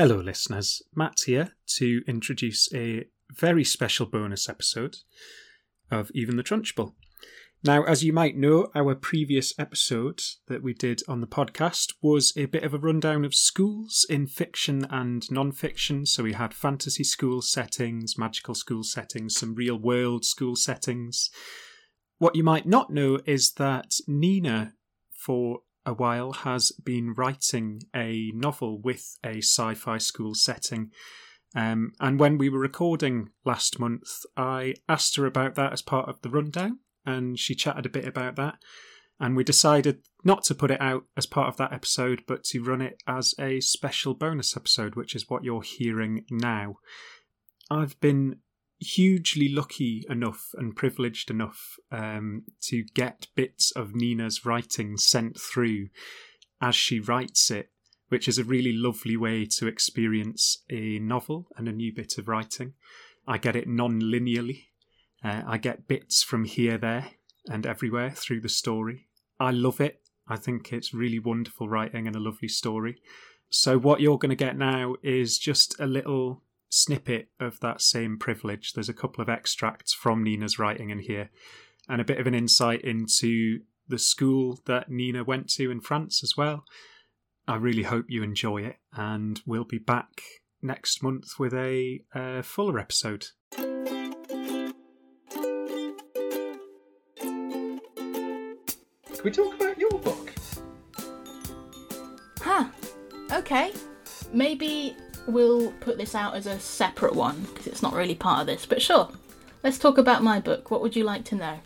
Hello, listeners. Matt here to introduce a very special bonus episode of Even the Trunchbull. Now, as you might know, our previous episode that we did on the podcast was a bit of a rundown of schools in fiction and non fiction. So we had fantasy school settings, magical school settings, some real world school settings. What you might not know is that Nina, for a while, has been writing a novel with a sci fi school setting. Um, and when we were recording last month, I asked her about that as part of the rundown and she chatted a bit about that. And we decided not to put it out as part of that episode, but to run it as a special bonus episode, which is what you're hearing now. I've been hugely lucky enough and privileged enough um, to get bits of Nina's writing sent through as she writes it, which is a really lovely way to experience a novel and a new bit of writing. I get it non linearly, uh, I get bits from here, there, and everywhere through the story. I love it. I think it's really wonderful writing and a lovely story. So, what you're going to get now is just a little snippet of that same privilege. There's a couple of extracts from Nina's writing in here, and a bit of an insight into the school that Nina went to in France as well. I really hope you enjoy it, and we'll be back next month with a uh, fuller episode. Can we talk about your book? Huh. Okay. Maybe we'll put this out as a separate one because it's not really part of this. But sure. Let's talk about my book. What would you like to know?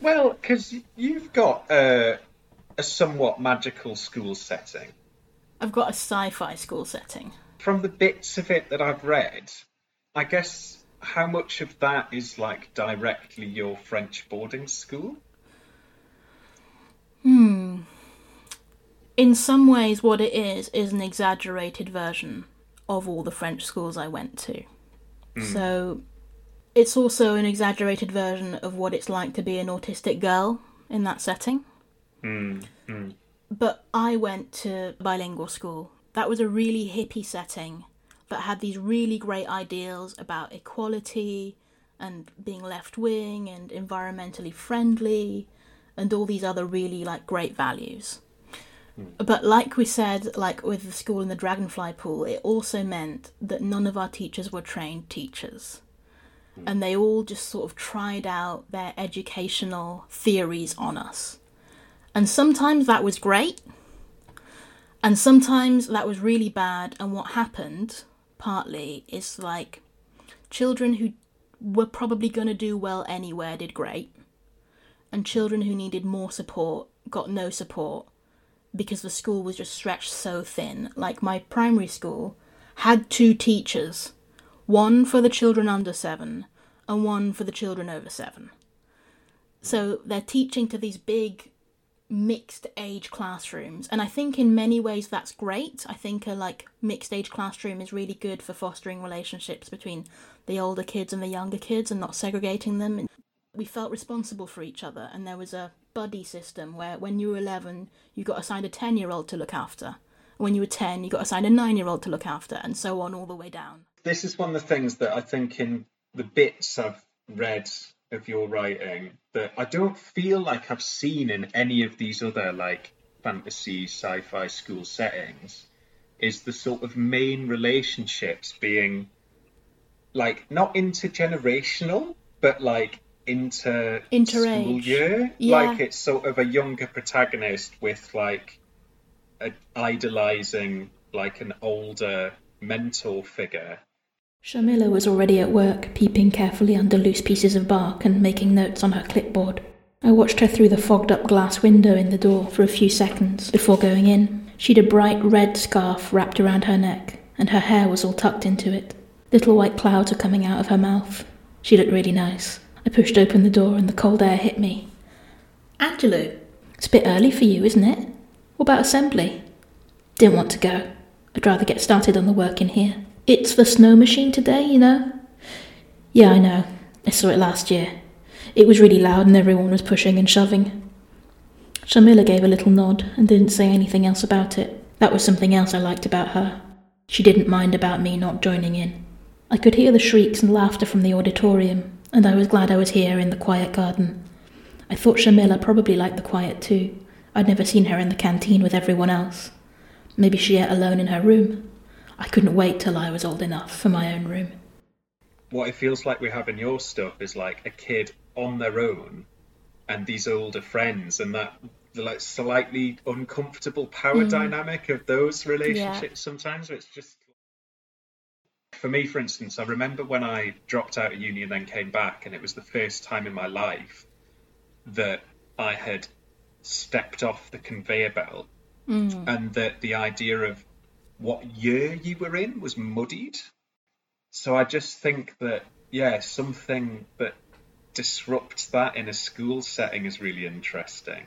Well, because you've got uh, a somewhat magical school setting. I've got a sci fi school setting. From the bits of it that I've read, I guess how much of that is like directly your French boarding school? Hmm. In some ways, what it is is an exaggerated version of all the French schools I went to. Mm. So it's also an exaggerated version of what it's like to be an autistic girl in that setting. Mm. Mm. But I went to bilingual school. That was a really hippie setting that had these really great ideals about equality and being left wing and environmentally friendly and all these other really like great values. Mm. But like we said, like with the school in the Dragonfly Pool, it also meant that none of our teachers were trained teachers. Mm. And they all just sort of tried out their educational theories on us. And sometimes that was great, and sometimes that was really bad. And what happened, partly, is like children who were probably going to do well anywhere did great and children who needed more support got no support because the school was just stretched so thin. Like my primary school had two teachers, one for the children under seven and one for the children over seven. So they're teaching to these big mixed age classrooms. And i think in many ways that's great. I think a like mixed age classroom is really good for fostering relationships between the older kids and the younger kids and not segregating them. We felt responsible for each other, and there was a buddy system where when you were 11, you got assigned a 10 year old to look after. When you were 10, you got assigned a 9 year old to look after, and so on all the way down. This is one of the things that I think in the bits I've read of your writing that I don't feel like I've seen in any of these other like fantasy sci fi school settings is the sort of main relationships being like not intergenerational, but like inter school year. Yeah. Like it's sort of a younger protagonist with like a, idolizing like an older mentor figure. Shamila was already at work, peeping carefully under loose pieces of bark and making notes on her clipboard. I watched her through the fogged up glass window in the door for a few seconds before going in. She'd a bright red scarf wrapped around her neck, and her hair was all tucked into it. Little white clouds were coming out of her mouth. She looked really nice. I pushed open the door and the cold air hit me. Angelou, it's a bit early for you, isn't it? What about assembly? Didn't want to go. I'd rather get started on the work in here. It's the snow machine today, you know? Yeah, I know. I saw it last year. It was really loud and everyone was pushing and shoving. Shamila gave a little nod and didn't say anything else about it. That was something else I liked about her. She didn't mind about me not joining in. I could hear the shrieks and laughter from the auditorium, and I was glad I was here in the quiet garden. I thought Shamila probably liked the quiet too. I'd never seen her in the canteen with everyone else. Maybe she ate alone in her room. I couldn't wait till I was old enough for my own room. What it feels like we have in your stuff is like a kid on their own and these older friends and that like slightly uncomfortable power Mm. dynamic of those relationships sometimes it's just for me for instance i remember when i dropped out of uni and then came back and it was the first time in my life that i had stepped off the conveyor belt mm. and that the idea of what year you were in was muddied. So i just think that yeah something that disrupts that in a school setting is really interesting.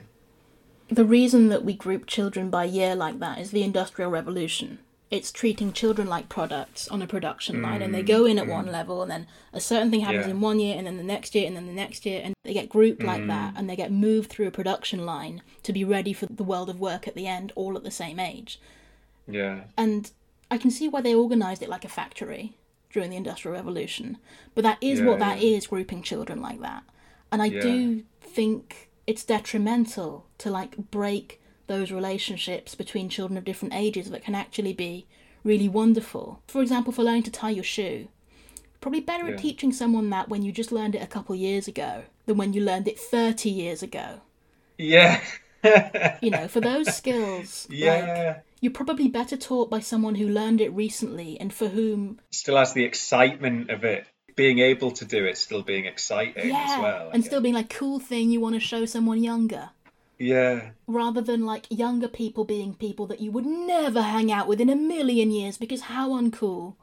The reason that we group children by year like that is the Industrial Revolution. It's treating children like products on a production line, and they go in at one mm, mm. level, and then a certain thing happens Yeah. in one year, and then the next year, and then the next year, and they get grouped like that, mm. and they get moved through a production line to be ready for the world of work at the end, all at the same age. yeah And I can see why they organised it like a factory during the Industrial Revolution. But that is what Yeah, that is, grouping children like that. And I Yeah. do think it's detrimental to like break those relationships between children of different ages that can actually be really wonderful. For example, for learning to tie your shoe. Probably better Yeah. at teaching someone that when you just learned it a couple years ago than when you learned it 30 years ago. yeah You know, for those skills, like, yeah you're probably better taught by someone who learned it recently and for whom still has the excitement of it being able to do it still being exciting yeah as well I and guess. still being like cool thing you want to show someone younger yeah. rather than like younger people being people that you would never hang out with in a million years because how uncool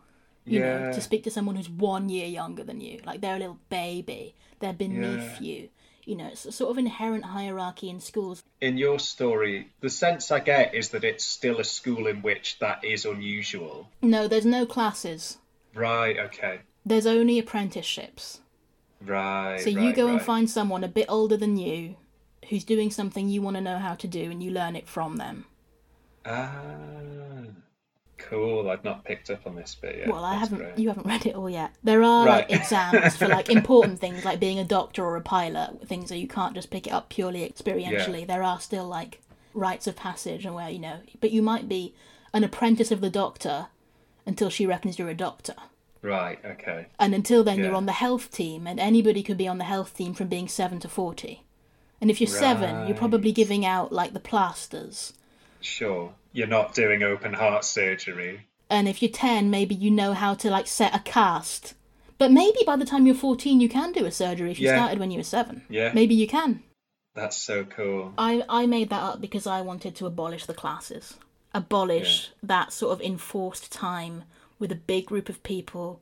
you know to speak to someone who's one year younger than you. Like they're a little baby. They're beneath Yeah. you. You know it's a sort of inherent hierarchy in schools. In your story the sense i get is that it's still a school in which that is unusual. No there's no classes. Right okay. There's only apprenticeships. Right So you right, go and find someone a bit older than you who's doing something you want to know how to do and you learn it from them. ah cool i've not picked up on this bit yet well, I That's haven't great. you haven't read it all yet. There are like exams for like important things like being a doctor or a pilot, things that you can't just pick it up purely experientially. There are still like rites of passage and where, you know, but you might be an apprentice of the doctor until she reckons you're a doctor. right okay And until then, you're on the health team, and anybody could be on the health team from being 7 to 40. And if you're 7, you're probably giving out like the plasters. sure you're not doing open heart surgery And if you're 10, maybe you know how to like set a cast. But maybe by the time you're 14, you can do a surgery if you Yeah. started when you were 7. Yeah. Maybe you can. that's so cool I, I made that up because I wanted to abolish the classes. Abolish that sort of enforced time with a big group of people,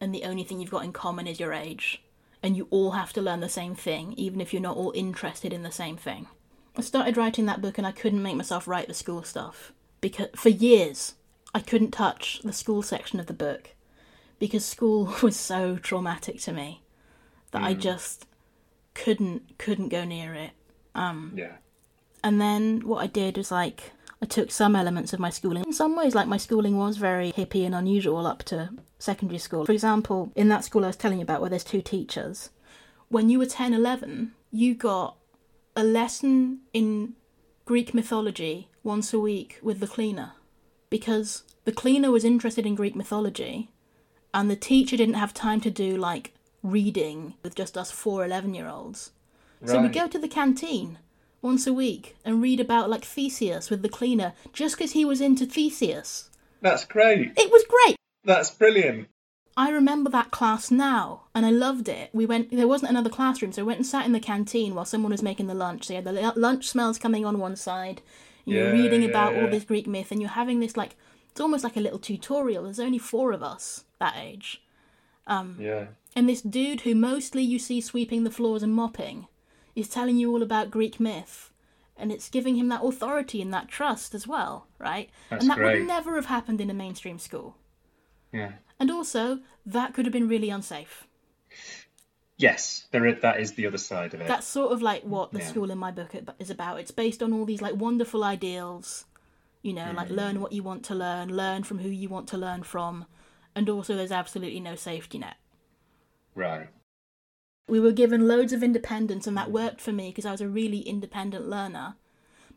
and the only thing you've got in common is your age. And you all have to learn the same thing, even if you're not all interested in the same thing. I started writing that book and I couldn't make myself write the school stuff. Because for years, I couldn't touch the school section of the book because school was so traumatic to me that I hmm. just couldn't couldn't go near it. Um, yeah And then what I did was like I took some elements of my schooling. In some ways, like my schooling was very hippie and unusual up to secondary school. For example, in that school I was telling you about where there's two teachers, when you were 10, 11, you got a lesson in Greek mythology once a week with the cleaner. Because the cleaner was interested in Greek mythology and the teacher didn't have time to do like reading with just us four 11 year olds. So we go to the canteen once a week and read about like Theseus with the cleaner just because he was into Theseus. that's great It was great. that's brilliant I remember that class now and I loved it. We went there wasn't another classroom, so I went and sat in the canteen while someone was making the lunch. So you had the lunch smells coming on one side. You're Yeah, reading yeah, about all this Greek myth and you're having this like it's almost like a little tutorial. There's only four of us that age. Um, yeah And this dude who mostly you see sweeping the floors and mopping is telling you all about Greek myth. And it's giving him that authority and that trust as well, right? That's and that great. would never have happened in a mainstream school. yeah And also, that could have been really unsafe. yes there is, that is the other side of it That's sort of like what the Yeah. school in my book is about. It's based on all these like wonderful ideals, You know, like mm. learn what you want to learn, learn from who you want to learn from, and also there's absolutely no safety net. Right. We were given loads of independence, and that worked for me because I was a really independent learner.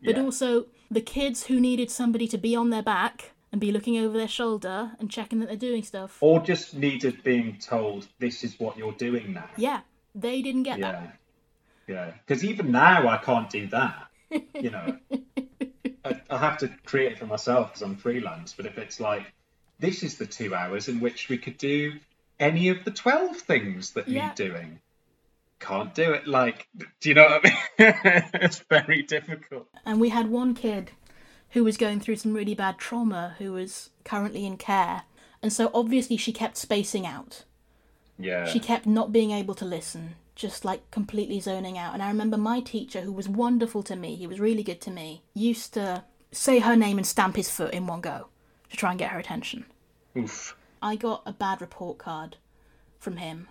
But Yeah. also, the kids who needed somebody to be on their back and be looking over their shoulder and checking that they're doing stuff, Or just needed being told this is what you're doing now. yeah, they didn't get that. Yeah. Yeah. Because even now I can't do that. You know, I, I have to create it for myself because I'm freelance. But if it's like, this is the two hours in which we could do any of the 12 things that Yeah. need doing, can't do it. Like, do you know what I mean? it's very difficult. And we had one kid who was going through some really bad trauma who was currently in care. And so obviously she kept spacing out. Yeah. She kept not being able to listen, just like completely zoning out. And I remember my teacher, who was wonderful to me, he was really good to me, used to say her name and stamp his foot in one go to try and get her attention. Oof. I got a bad report card from him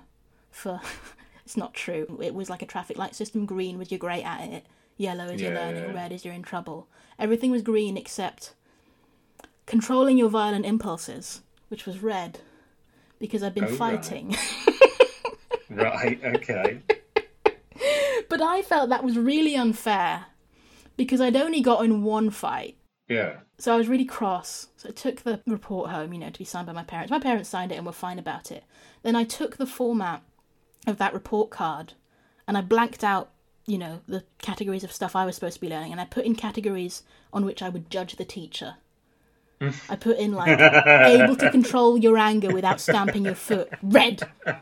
for. it's not true. It was like a traffic light system green with you're great at it, yellow is you're learning, yeah. red is you're in trouble. Everything was green except controlling your violent impulses, which was red because I've been Oh, right. fighting. Right. Okay. but I felt that was really unfair because I'd only got in one fight. Yeah. So I was really cross. So I took the report home, you know, to be signed by my parents. My parents signed it and were fine about it. Then I took the format of that report card and I blanked out, you know, the categories of stuff I was supposed to be learning and I put in categories on which I would judge the teacher. I put in like able to control your anger without stamping your foot. Red.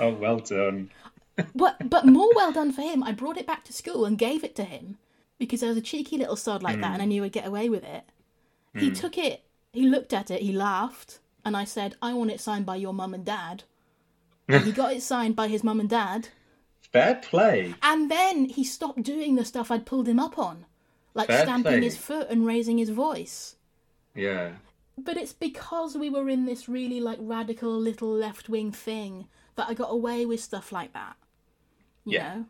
Oh, well done. What, but more well done for him. I brought it back to school and gave it to him because I was a cheeky little sod like that and I mm. knew I'd get away with it. He mm. took it, he looked at it, he laughed, and I said, I want it signed by your mum and dad. He got it signed by his mum and dad, Fair play. and then he stopped doing the stuff I'd pulled him up on, like Fair stamping play. his foot and raising his voice. Yeah. But it's because we were in this really like radical little left wing thing that I got away with stuff like that. You Yeah. know?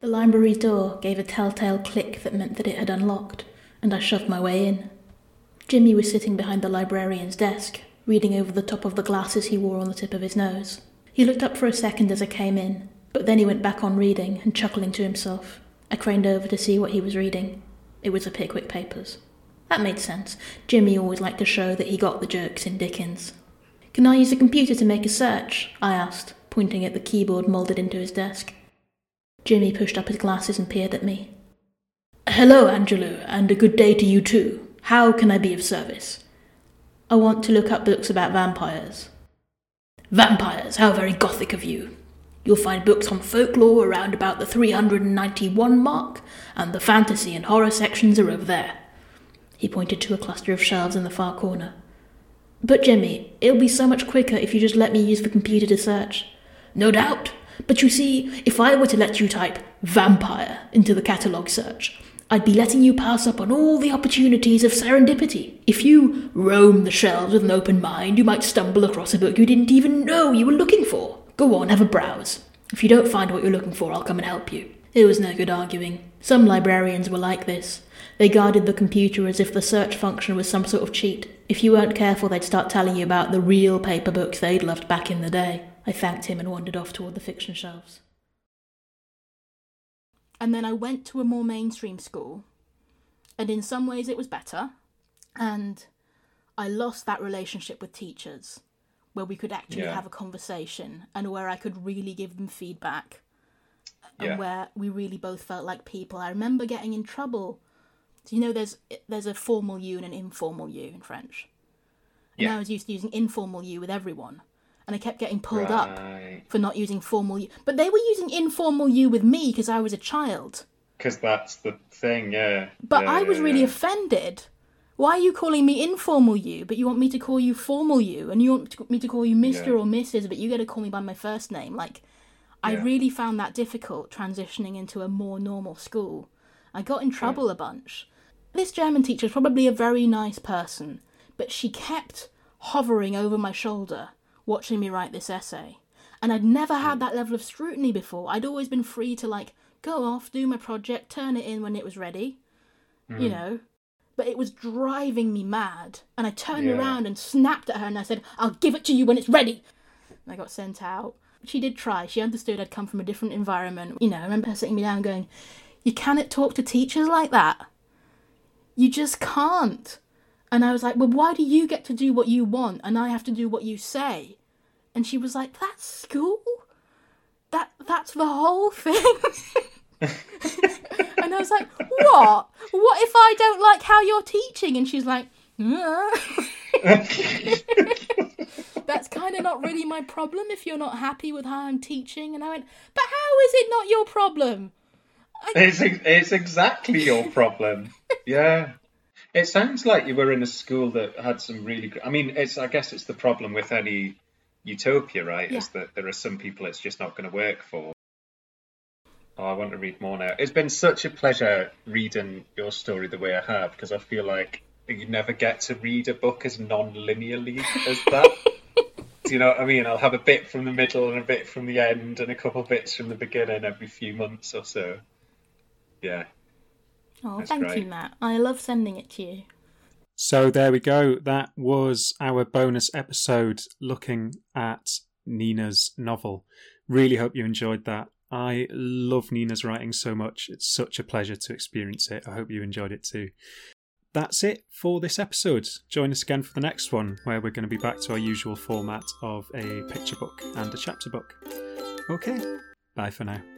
The library door gave a telltale click that meant that it had unlocked, and I shoved my way in. Jimmy was sitting behind the librarian's desk, reading over the top of the glasses he wore on the tip of his nose. He looked up for a second as I came in, but then he went back on reading and chuckling to himself. I craned over to see what he was reading. It was the Pickwick Papers. That made sense. Jimmy always liked to show that he got the jokes in Dickens. Can I use a computer to make a search? I asked, pointing at the keyboard moulded into his desk. Jimmy pushed up his glasses and peered at me. Hello, Angelo, and a good day to you too. How can I be of service? I want to look up books about vampires. Vampires, how very gothic of you. You'll find books on folklore around about the 391 mark, and the fantasy and horror sections are over there. He pointed to a cluster of shelves in the far corner. But Jimmy, it'll be so much quicker if you just let me use the computer to search. No doubt. But you see, if I were to let you type vampire into the catalogue search, I'd be letting you pass up on all the opportunities of serendipity. If you roam the shelves with an open mind, you might stumble across a book you didn't even know you were looking for. Go on, have a browse. If you don't find what you're looking for, I'll come and help you. It was no good arguing. Some librarians were like this. They guarded the computer as if the search function was some sort of cheat. If you weren't careful, they'd start telling you about the real paper books they'd loved back in the day. I thanked him and wandered off toward the fiction shelves. And then I went to a more mainstream school, and in some ways it was better, and I lost that relationship with teachers where we could actually Yeah. have a conversation and where I could really give them feedback and Yeah. where we really both felt like people. I remember getting in trouble. So you know, there's there's a formal you and an informal you in French. And Yeah. I was used to using informal you with everyone, and I kept getting pulled up for not using formal you. But they were using informal you with me because I was a child. Because that's the thing, yeah. But Yeah, I was yeah, really yeah. offended. Why are you calling me informal you, but you want me to call you formal you, and you want me to call you Mister Yeah. or Mrs., but you got to call me by my first name? Like, I really found that difficult transitioning into a more normal school. I got in trouble a bunch. This German teacher is probably a very nice person, but she kept hovering over my shoulder, watching me write this essay. And I'd never had hmm. that level of scrutiny before. I'd always been free to, like, go off, do my project, turn it in when it was ready. You hmm. know? but it was driving me mad. And I turned Yeah. around and snapped at her and I said, I'll give it to you when it's ready. And I got sent out. She did try. She understood I'd come from a different environment. You know, I remember her sitting me down going, You cannot talk to teachers like that. You just can't. And I was like, Well, why do you get to do what you want and I have to do what you say? And she was like, That's school? That that's the whole thing. and I was like, What? What if I don't like how you're teaching? And she's like. That's kind of not really my problem if you're not happy with how I'm teaching. And I went, But how is it not your problem? It's it's exactly your problem. Yeah. It sounds like you were in a school that had some really. gr- I mean, it's. I guess it's the problem with any utopia, right? Is that there are some people it's just not going to work for. Oh, I want to read more now. It's been such a pleasure reading your story the way I have because I feel like you never get to read a book as non-linearly as that. Do you know what I mean? I'll have a bit from the middle and a bit from the end and a couple bits from the beginning every few months or so. Yeah. Oh, That's thank you. Matt. I love sending it to you. So there we go. That was our bonus episode looking at Nina's novel. Really hope you enjoyed that. I love Nina's writing so much. It's such a pleasure to experience it. I hope you enjoyed it too. That's it for this episode. Join us again for the next one, where we're going to be back to our usual format of a picture book and a chapter book. Okay, bye for now.